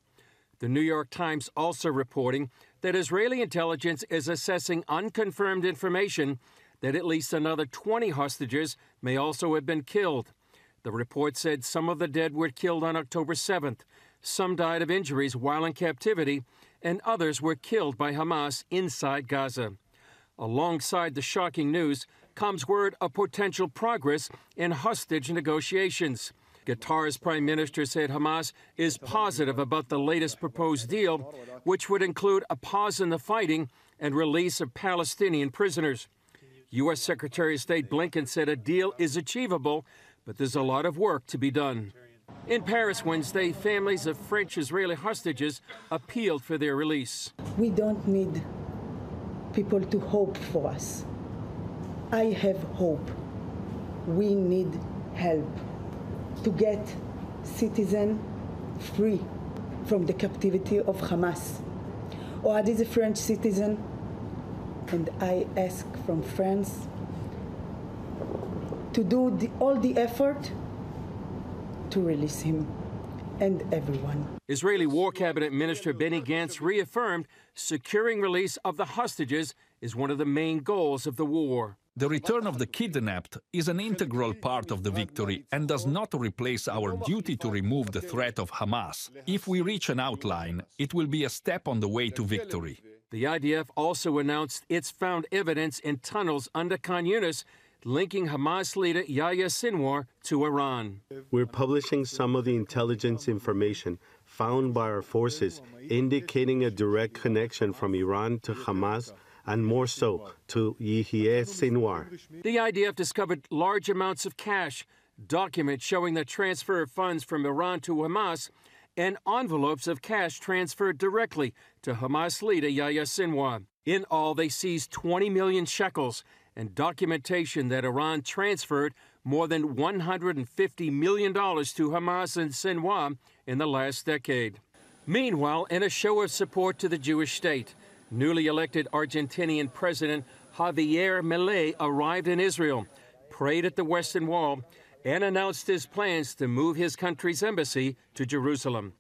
The New York Times also reporting that Israeli intelligence is assessing unconfirmed information that at least another 20 hostages may also have been killed. The report said some of the dead were killed on October 7th, some died of injuries while in captivity, and others were killed by Hamas inside Gaza. Alongside the shocking news comes word of potential progress in hostage negotiations. Qatar's prime minister said Hamas is positive about the latest proposed deal, which would include a pause in the fighting and release of Palestinian prisoners. U.S. Secretary of State Blinken said a deal is achievable, but there's a lot of work to be done. In Paris Wednesday, families of French Israeli hostages appealed for their release. We don't need people to hope for us. I have hope. We need help to get citizens free from the captivity of Hamas. Or is a French citizen, and I ask from France to do the, all the effort to release him and everyone. Israeli War Cabinet Minister Benny Gantz reaffirmed securing release of the hostages is one of the main goals of the war. The return of the kidnapped is an integral part of the victory and does not replace our duty to remove the threat of Hamas. If we reach an outline, it will be a step on the way to victory. The IDF also announced it's found evidence in tunnels under Khan Yunis linking Hamas leader Yahya Sinwar to Iran. We're publishing some of the intelligence information found by our forces indicating a direct connection from Iran to Hamas and more so to Yahya Sinwar. The IDF discovered large amounts of cash, documents showing the transfer of funds from Iran to Hamas, and envelopes of cash transferred directly to Hamas leader Yahya Sinwar. In all, they seized 20 million shekels and documentation that Iran transferred more than $150 million to Hamas and Sinwar in the last decade. Meanwhile, in a show of support to the Jewish state, newly elected Argentinian President Javier Milei arrived in Israel, prayed at the Western Wall, and announced his plans to move his country's embassy to Jerusalem.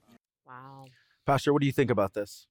Wow. Pastor, what do you think about this?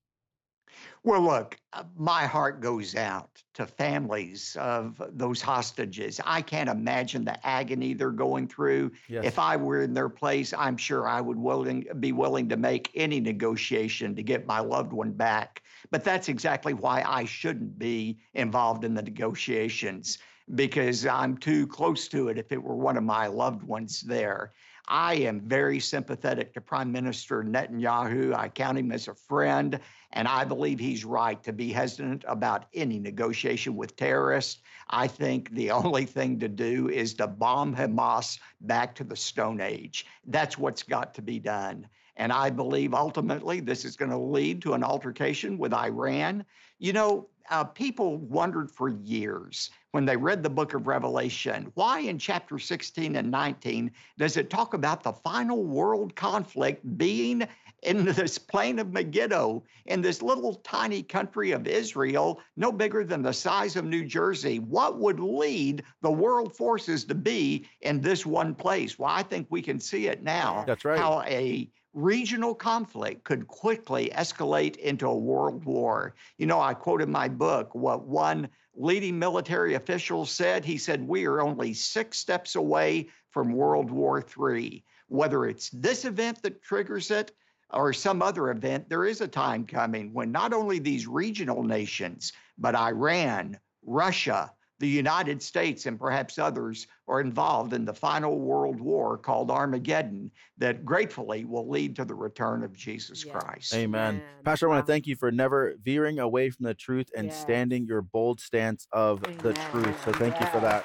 Well, look, uh, my heart goes out to families of those hostages. I can't imagine the agony they're going through. Yes. If I were in their place, I'm sure I would willing be willing to make any negotiation to get my loved one back. But that's exactly why I shouldn't be involved in the negotiations because I'm too close to it if it were one of my loved ones there. I am very sympathetic to Prime Minister Netanyahu. I count him as a friend, and I believe he's right to be hesitant about any negotiation with terrorists. I think the only thing to do is to bomb Hamas back to the Stone Age. That's what's got to be done. And I believe ultimately this is going to lead to an altercation with Iran. You know, uh, people wondered for years when they read the book of Revelation why in chapter 16 and 19 does it talk about the final world conflict being in this plain of Megiddo, in this little tiny country of Israel, no bigger than the size of New Jersey. What would lead the world forces to be in this one place? Well, I think we can see it now. That's right. How a regional conflict could quickly escalate into a world war. You know, I quote in my book what one leading military official said. He said, We are only six steps away from World War III. Whether it's this event that triggers it or some other event, there is a time coming when not only these regional nations, but Iran, Russia, the United States and perhaps others are involved in the final world war called Armageddon that gratefully will lead to the return of Jesus Yes. Christ. Amen. Amen. Pastor, I want to thank you for never veering away from the truth and Yes. standing your bold stance of the truth. So thank you for that.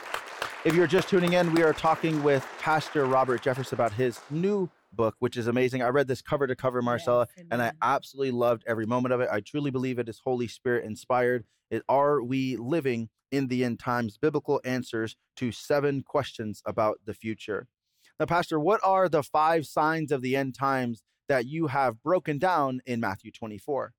If you're just tuning in, we are talking with Pastor Robert Jeffress about his new book, which is amazing. I read this cover to cover, Marcella, Yes, and I absolutely loved every moment of it. I truly believe it is Holy Spirit inspired. It, are we living in the end times? Biblical answers to seven questions about the future. Now, Pastor, what are the five signs of the end times that you have broken down in Matthew 24?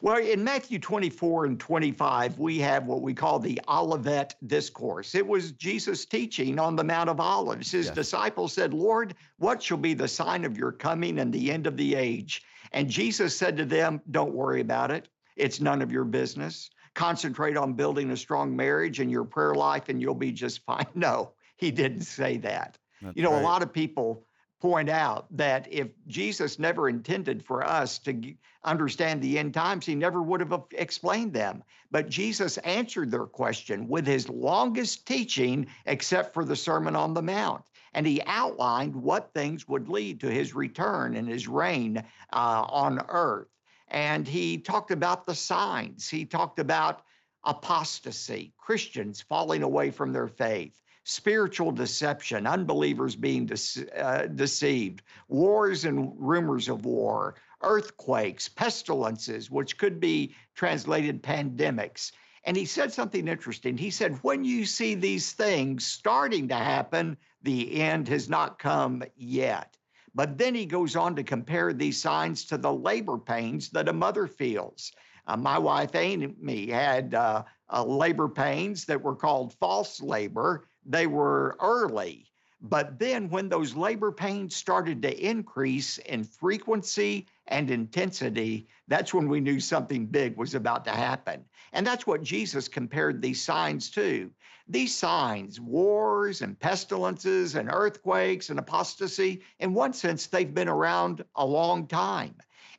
Well, in Matthew 24 and 25, we have what we call the Olivet Discourse. It was Jesus' teaching on the Mount of Olives. His Yes. disciples said, Lord, what shall be the sign of your coming and the end of the age? And Jesus said to them, Don't worry about it. It's none of your business. Concentrate on building a strong marriage and your prayer life, and you'll be just fine. No, he didn't say that. That's you know, right. a lot of people point out that if Jesus never intended for us to understand the end times, he never would have explained them. But Jesus answered their question with his longest teaching, except for the Sermon on the Mount. And he outlined what things would lead to his return and his reign uh, on earth. And he talked about the signs, he talked about apostasy, Christians falling away from their faith spiritual deception, unbelievers being dece- uh, deceived, wars and rumors of war, earthquakes, pestilences, which could be translated pandemics. And he said something interesting. He said, When you see these things starting to happen, the end has not come yet. But then he goes on to compare these signs to the labor pains that a mother feels. Uh, my wife Amy and me had uh, uh, labor pains that were called false labor. They were early. But then, when those labor pains started to increase in frequency and intensity, that's when we knew something big was about to happen. And that's what Jesus compared these signs to. These signs, wars and pestilences and earthquakes and apostasy, in one sense, they've been around a long time.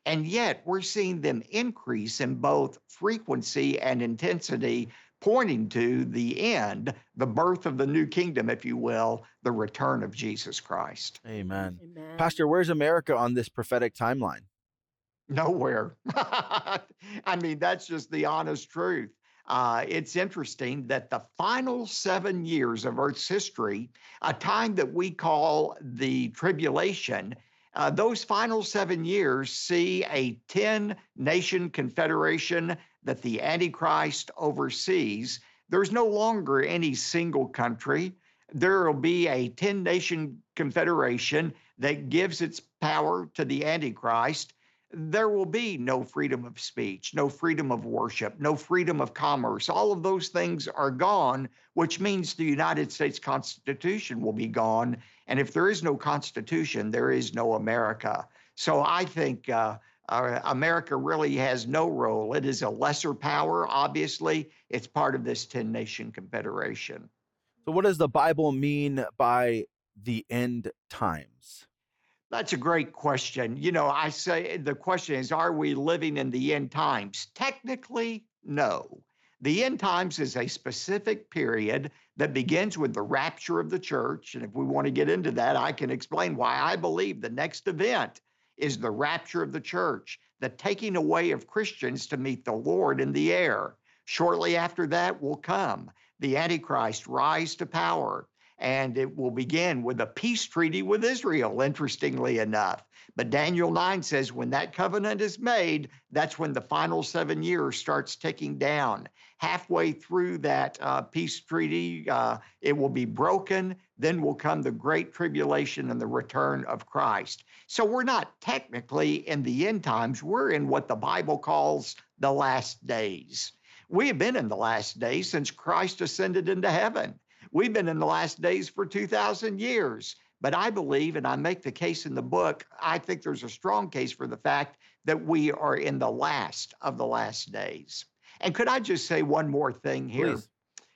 And yet, we're seeing them increase in both frequency and intensity, pointing to the end, the birth of the new kingdom, if you will, the return of Jesus Christ. Amen. Amen. Pastor, where's America on this prophetic timeline? Nowhere. I mean, that's just the honest truth. Uh, it's interesting that the final seven years of Earth's history, a time that we call the tribulation, uh, those final seven years see a 10 nation confederation that the Antichrist oversees. There's no longer any single country. There will be a 10 nation confederation that gives its power to the Antichrist there will be no freedom of speech, no freedom of worship, no freedom of commerce. All of those things are gone, which means the United States Constitution will be gone. And if there is no Constitution, there is no America. So I think uh, uh, America really has no role. It is a lesser power, obviously. It's part of this 10 nation confederation. So, what does the Bible mean by the end times? That's a great question. You know, I say the question is Are we living in the end times? Technically, no. The end times is a specific period that begins with the rapture of the church. And if we want to get into that, I can explain why I believe the next event is the rapture of the church, the taking away of Christians to meet the Lord in the air. Shortly after that will come the Antichrist rise to power and it will begin with a peace treaty with Israel, interestingly enough. But Daniel 9 says when that covenant is made, that's when the final seven years starts ticking down. Halfway through that uh, peace treaty, uh, it will be broken. Then will come the great tribulation and the return of Christ. So we're not technically in the end times, we're in what the Bible calls the last days. We have been in the last days since Christ ascended into heaven. We've been in the last days for 2,000 years. But I believe, and I make the case in the book, I think there's a strong case for the fact that we are in the last of the last days. And could I just say one more thing here? Please.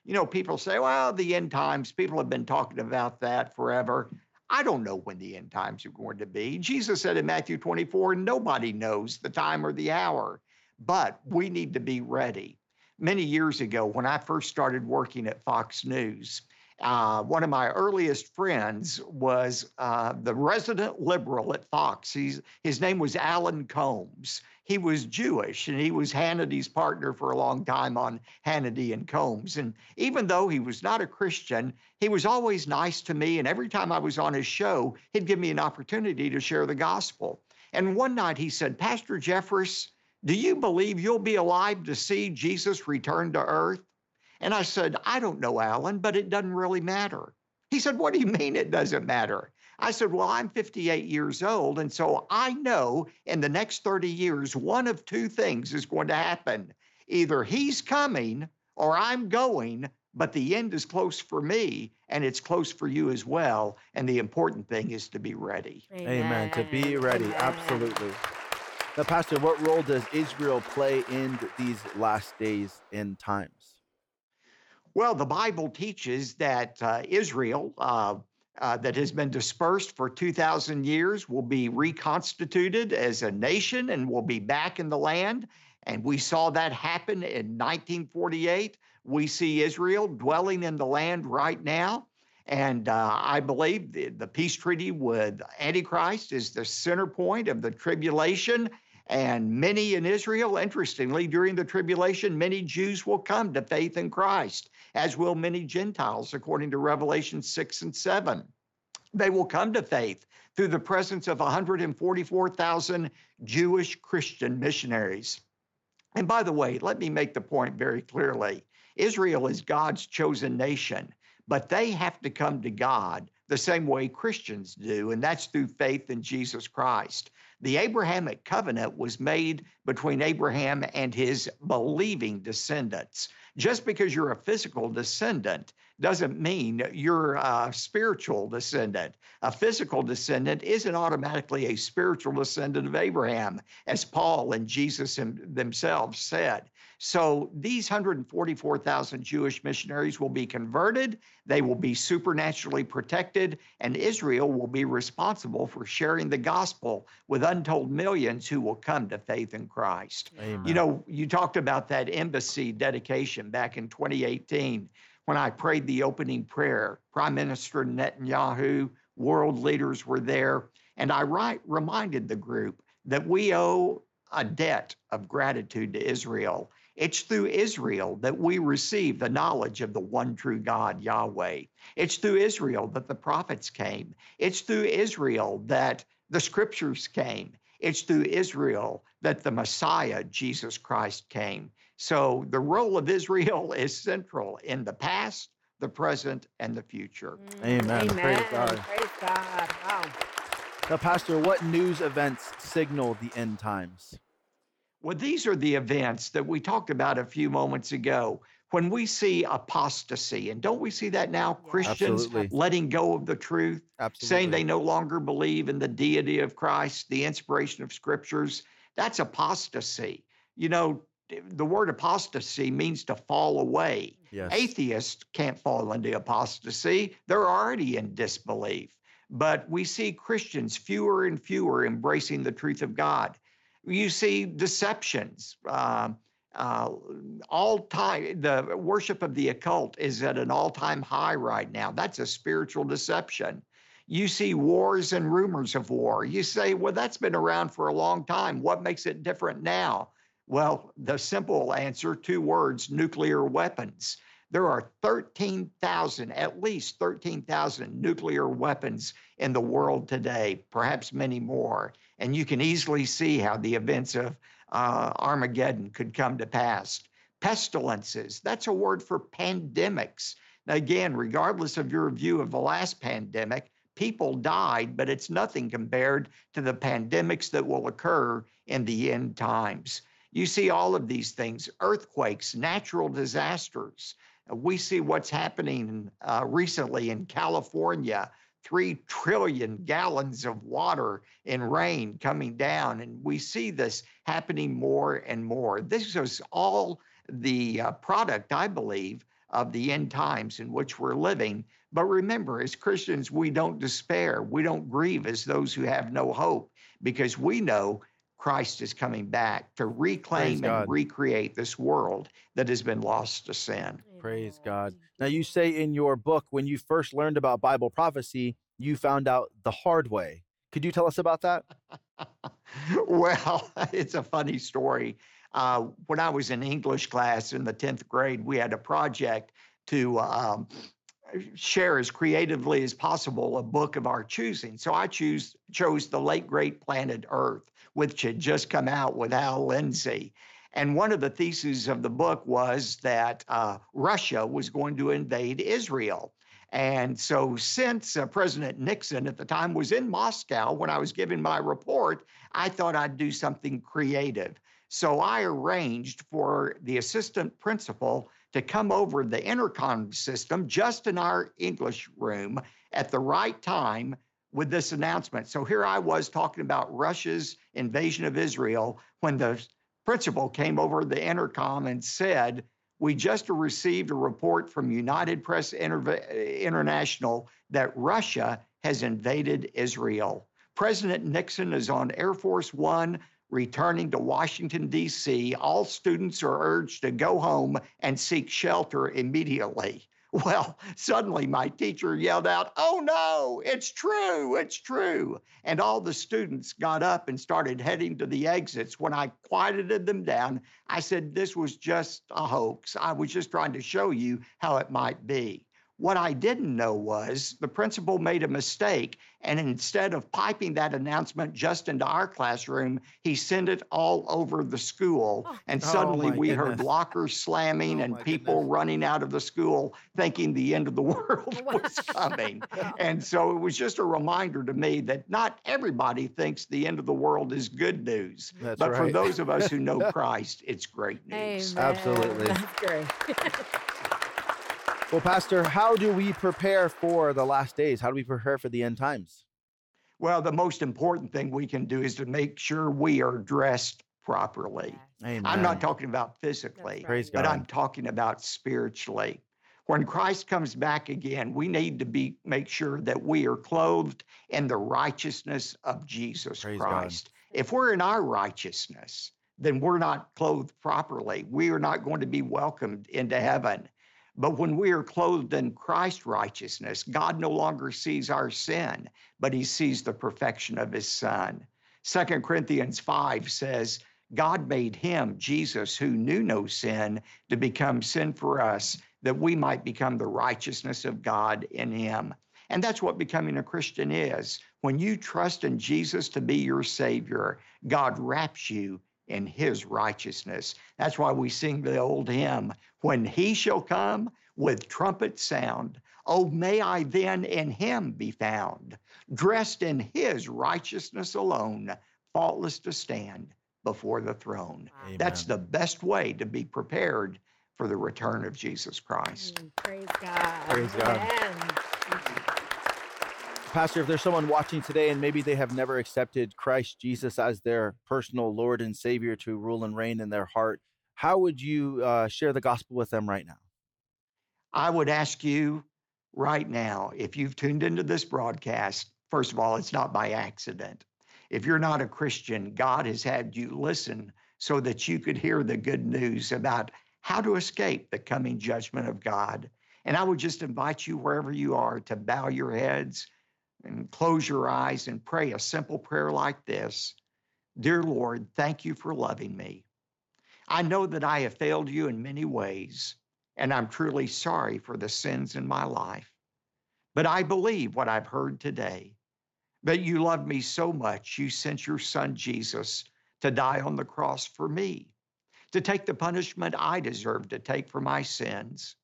You know, people say, well, the end times, people have been talking about that forever. I don't know when the end times are going to be. Jesus said in Matthew 24, nobody knows the time or the hour, but we need to be ready many years ago when I first started working at Fox News. Uh, one of my earliest friends was uh, the resident liberal at Fox. He's, his name was Alan Colmes. He was Jewish and he was Hannity's partner for a long time on Hannity and Colmes. And even though he was not a Christian, he was always nice to me. And every time I was on his show, he'd give me an opportunity to share the gospel. And one night he said, Pastor Jeffress, do you believe you'll be alive to see Jesus return to earth? And I said, I don't know, Alan, but it doesn't really matter. He said, What do you mean it doesn't matter? I said, Well, I'm 58 years old. And so I know in the next 30 years, one of two things is going to happen. Either he's coming or I'm going, but the end is close for me and it's close for you as well. And the important thing is to be ready. Amen. Amen. To be ready. Amen. Absolutely. Now, Pastor, what role does Israel play in these last days and times? Well, the Bible teaches that uh, Israel, uh, uh, that has been dispersed for 2,000 years, will be reconstituted as a nation and will be back in the land. And we saw that happen in 1948. We see Israel dwelling in the land right now. And uh, I believe the, the peace treaty with Antichrist is the center point of the tribulation and many in Israel, interestingly, during the tribulation, many Jews will come to faith in Christ, as will many Gentiles, according to Revelation 6 and 7. They will come to faith through the presence of 144,000 Jewish Christian missionaries. And by the way, let me make the point very clearly Israel is God's chosen nation, but they have to come to God the same way Christians do, and that's through faith in Jesus Christ. The Abrahamic covenant was made between Abraham and his believing descendants. Just because you're a physical descendant doesn't mean you're a spiritual descendant. A physical descendant isn't automatically a spiritual descendant of Abraham, as Paul and Jesus themselves said. So these 144,000 Jewish missionaries will be converted, they will be supernaturally protected, and Israel will be responsible for sharing the gospel with untold millions who will come to faith in Christ. Amen. You know, you talked about that embassy dedication back in 2018 when I prayed the opening prayer. Prime Minister Netanyahu, world leaders were there, and I reminded the group that we owe a debt of gratitude to Israel it's through Israel that we receive the knowledge of the one true God, Yahweh. It's through Israel that the prophets came. It's through Israel that the scriptures came. It's through Israel that the Messiah, Jesus Christ, came. So the role of Israel is central in the past, the present, and the future. Amen. Mm, amen. Praise God. Praise God. Wow. Now, Pastor, what news events signal the end times? Well, these are the events that we talked about a few moments ago. When we see apostasy, and don't we see that now? Christians Absolutely. letting go of the truth, Absolutely. saying they no longer believe in the deity of Christ, the inspiration of scriptures. That's apostasy. You know, the word apostasy means to fall away. Yes. Atheists can't fall into apostasy, they're already in disbelief. But we see Christians fewer and fewer embracing the truth of God you see deceptions. Uh, uh, all time, the worship of the occult is at an all time high right now. That's a spiritual deception. You see wars and rumors of war. You say, well, that's been around for a long time. What makes it different now? Well, the simple answer two words nuclear weapons. There are 13,000, at least 13,000 nuclear weapons in the world today, perhaps many more. And you can easily see how the events of uh, Armageddon could come to pass. Pestilences, that's a word for pandemics. Now, again, regardless of your view of the last pandemic, people died, but it's nothing compared to the pandemics that will occur in the end times. You see all of these things earthquakes, natural disasters. We see what's happening uh, recently in California 3 trillion gallons of water in rain coming down. And we see this happening more and more. This is all the uh, product, I believe, of the end times in which we're living. But remember, as Christians, we don't despair. We don't grieve as those who have no hope because we know Christ is coming back to reclaim and recreate this world that has been lost to sin. Praise God. Now, you say in your book, when you first learned about Bible prophecy, you found out the hard way. Could you tell us about that? well, it's a funny story. Uh, when I was in English class in the 10th grade, we had a project to um, share as creatively as possible a book of our choosing. So I choose, chose The Late Great Planet Earth, which had just come out with Hal Lindsey. And one of the theses of the book was that uh, Russia was going to invade Israel. And so, since uh, President Nixon at the time was in Moscow when I was giving my report, I thought I'd do something creative. So, I arranged for the assistant principal to come over the intercom system just in our English room at the right time with this announcement. So, here I was talking about Russia's invasion of Israel when the principal came over the intercom and said, we just received a report from United Press Inter- International that Russia has invaded Israel. President Nixon is on Air Force One returning to Washington, D.C. All students are urged to go home and seek shelter immediately. Well, suddenly my teacher yelled out, Oh no, it's true, it's true. And all the students got up and started heading to the exits. When I quieted them down, I said, This was just a hoax. I was just trying to show you how it might be. What I didn't know was the principal made a mistake, and instead of piping that announcement just into our classroom, he sent it all over the school. Oh. And Oh, suddenly my we heard lockers slamming oh, and people running out of the school thinking the end of the world was coming. And so it was just a reminder to me that not everybody thinks the end of the world is good news. That's but for those of us who know Christ, it's great news. Amen. Absolutely. That's great. Well, Pastor, how do we prepare for the last days? How do we prepare for the end times? Well, the most important thing we can do is to make sure we are dressed properly. Amen. I'm not talking about physically, Praise but God. I'm talking about spiritually. When Christ comes back again, we need to be make sure that we are clothed in the righteousness of Jesus Praise God. Christ. If we're in our righteousness, then we're not clothed properly. We are not going to be welcomed into heaven. But when we are clothed in Christ's righteousness, God no longer sees our sin, but he sees the perfection of his son. 2 Corinthians 5 says, God made him, Jesus, who knew no sin, to become sin for us, that we might become the righteousness of God in him. And that's what becoming a Christian is. When you trust in Jesus to be your Savior, God wraps you in his righteousness. That's why we sing the old hymn, When he shall come with trumpet sound, oh, may I then in him be found, dressed in his righteousness alone, faultless to stand before the throne. That's the best way to be prepared for the return of Jesus Christ. Praise God. Praise God. Amen. Pastor, if there's someone watching today and maybe they have never accepted Christ Jesus as their personal Lord and Savior to rule and reign in their heart, how would you uh, share the gospel with them right now? I would ask you right now if you've tuned into this broadcast, first of all, it's not by accident. If you're not a Christian, God has had you listen so that you could hear the good news about how to escape the coming judgment of God. And I would just invite you, wherever you are, to bow your heads and close your eyes and pray a simple prayer like this Dear Lord, thank you for loving me. I know that I have failed you in many ways, and I'm truly sorry for the sins in my life. But I believe what I've heard today that you love me so much, you sent your son Jesus to die on the cross for me, to take the punishment I deserve to take for my sins.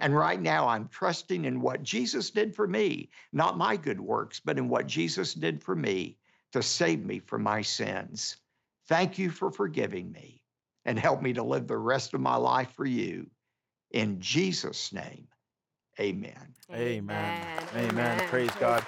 And right now, I'm trusting in what Jesus did for me, not my good works, but in what Jesus did for me to save me from my sins. Thank you for forgiving me and help me to live the rest of my life for you. In Jesus' name, amen. Amen. Amen. Praise God.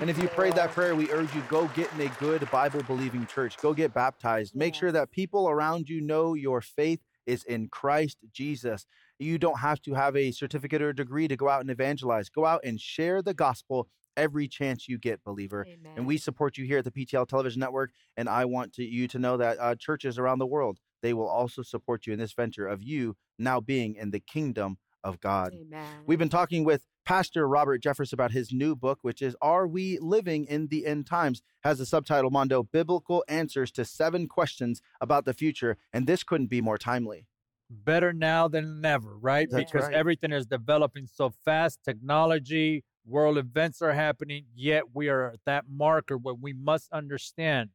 And if you prayed that prayer, we urge you go get in a good Bible believing church. Go get baptized. Make sure that people around you know your faith is in Christ Jesus. You don't have to have a certificate or a degree to go out and evangelize. Go out and share the gospel every chance you get, believer. And we support you here at the PTL Television Network. And I want to, you to know that uh, churches around the world, they will also support you in this venture of you now being in the kingdom of God. Amen. We've been talking with Pastor Robert Jeffress about his new book, which is Are We Living in the End Times? Has the subtitle Mondo Biblical Answers to Seven Questions About the Future. And this couldn't be more timely. better now than never, right? That's because right. everything is developing so fast, technology, world events are happening, yet we are at that marker where we must understand.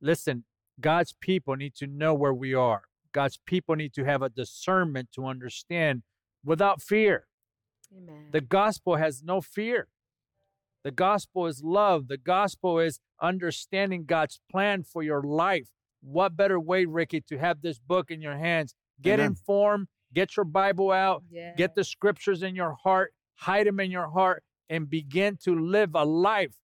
Listen, God's people need to know where we are. God's people need to have a discernment to understand without fear. Amen. The gospel has no fear. The gospel is love. The gospel is understanding God's plan for your life. What better way, Ricky, to have this book in your hands? Get Amen. informed, get your Bible out, Yeah. get the scriptures in your heart, hide them in your heart, and begin to live a life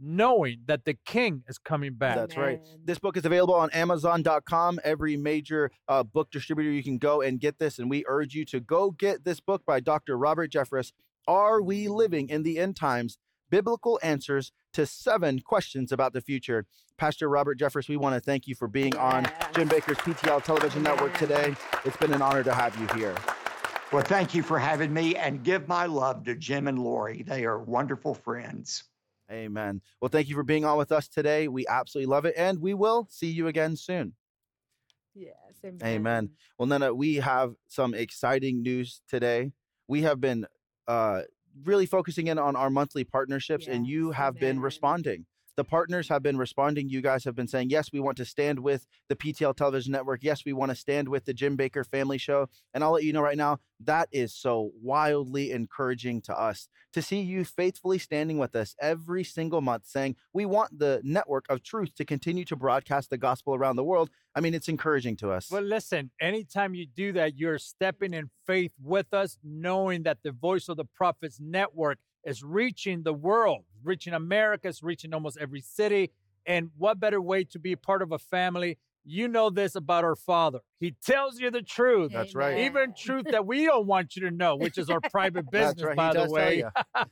knowing that the King is coming back. That's right. This book is available on Amazon.com. Every major uh, book distributor, you can go and get this. And we urge you to go get this book by Dr. Robert Jeffress. Are we living in the end times? Biblical answers to seven questions about the future. Pastor Robert Jeffress, we want to thank you for being on Jim Bakker's PTL Television Network today. It's been an honor to have you here. Well, thank you for having me and give my love to Jim and Lori. They are wonderful friends. Amen. Well, thank you for being on with us today. We absolutely love it. And we will see you again soon. Yes. Amen. Amen. Well, Nana, we have some exciting news today. We have been uh, really focusing in on our monthly partnerships, and you have been responding. The partners have been responding. You guys have been saying, yes, we want to stand with the PTL Television Network. Yes, we want to stand with the Jim Bakker Family Show. And I'll let you know right now, that is so wildly encouraging to us to see you faithfully standing with us every single month, saying, we want the network of truth to continue to broadcast the gospel around the world. I mean, it's encouraging to us. Well, listen, anytime you do that, you're stepping in faith with us, knowing that the Voice of the Prophets Network is reaching the world, reaching America, it's reaching almost every city. And what better way to be a part of a family? You know this about our Father. He tells you the truth. That's right. Even truth that we don't want you to know, which is our private business, right. By the way.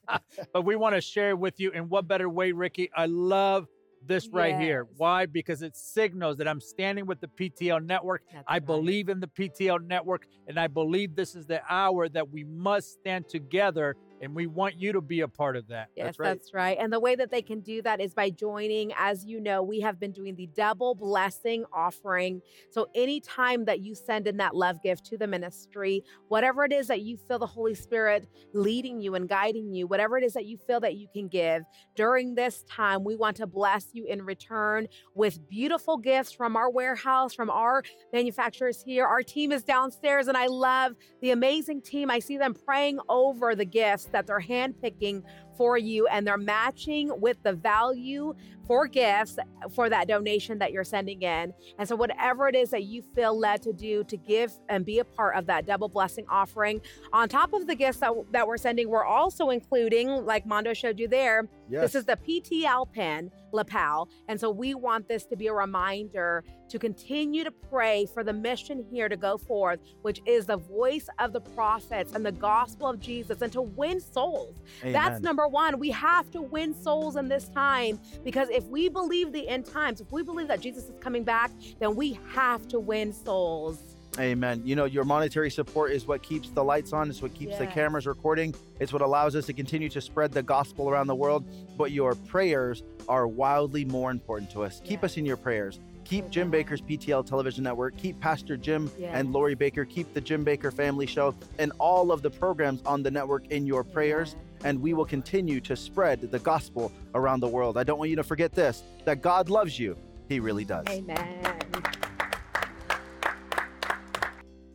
but we want to share it with you. And what better way, Ricky? I love this right here. Why? Because it signals that I'm standing with the PTL network. I believe in the PTL network, and I believe this is the hour that we must stand together, and we want you to be a part of that. Yes, that's right. And the way that they can do that is by joining. As you know, we have been doing the double blessing offering. So anytime that you send in that love gift to the ministry, whatever it is that you feel the Holy Spirit leading you and guiding you, whatever it is that you feel that you can give during this time, we want to bless you in return with beautiful gifts from our warehouse, from our manufacturers here. Our team is downstairs, and I love the amazing team. I see them praying over the gifts that they're handpicking for you, and they're matching with the value for gifts for that donation that you're sending in. And so, whatever it is that you feel led to do to give and be a part of that double blessing offering, on top of the gifts that, that we're sending, we're also including, like Mondo showed you there, Yes. this is the PTL pin lapel. And so, we want this to be a reminder to continue to pray for the mission here to go forth, which is the voice of the prophets and the gospel of Jesus, and to win souls. That's number one. We have to win souls in this time because if we believe the end times, if we believe that Jesus is coming back, then we have to win souls. Amen. You know, your monetary support is what keeps the lights on, it's what keeps the cameras recording, it's what allows us to continue to spread the gospel around the world. But your prayers are wildly more important to us. Keep us in your prayers. Keep Jim Bakker's PTL television network. Keep Pastor Jim Yes. and Lori Bakker. Keep the Jim Bakker Family Show and all of the programs on the network in your prayers. And we will continue to spread the gospel around the world. I don't want you to forget this that God loves you. He really does. Amen.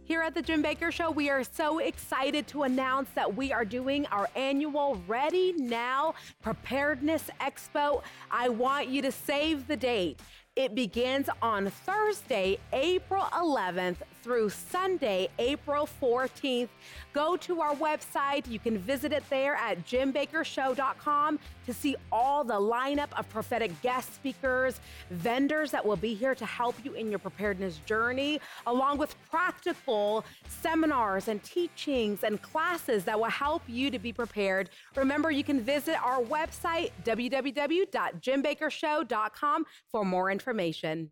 Here at the Jim Bakker Show, we are so excited to announce that we are doing our annual Ready Now Preparedness Expo. I want you to save the date. It begins on Thursday, April 11th through Sunday, April 14th. Go to our website. You can visit it there at jimbakkershow.com to see all the lineup of prophetic guest speakers, vendors that will be here to help you in your preparedness journey, along with practical seminars and teachings and classes that will help you to be prepared. Remember, you can visit our website, www.jimbakkershow.com, for more information.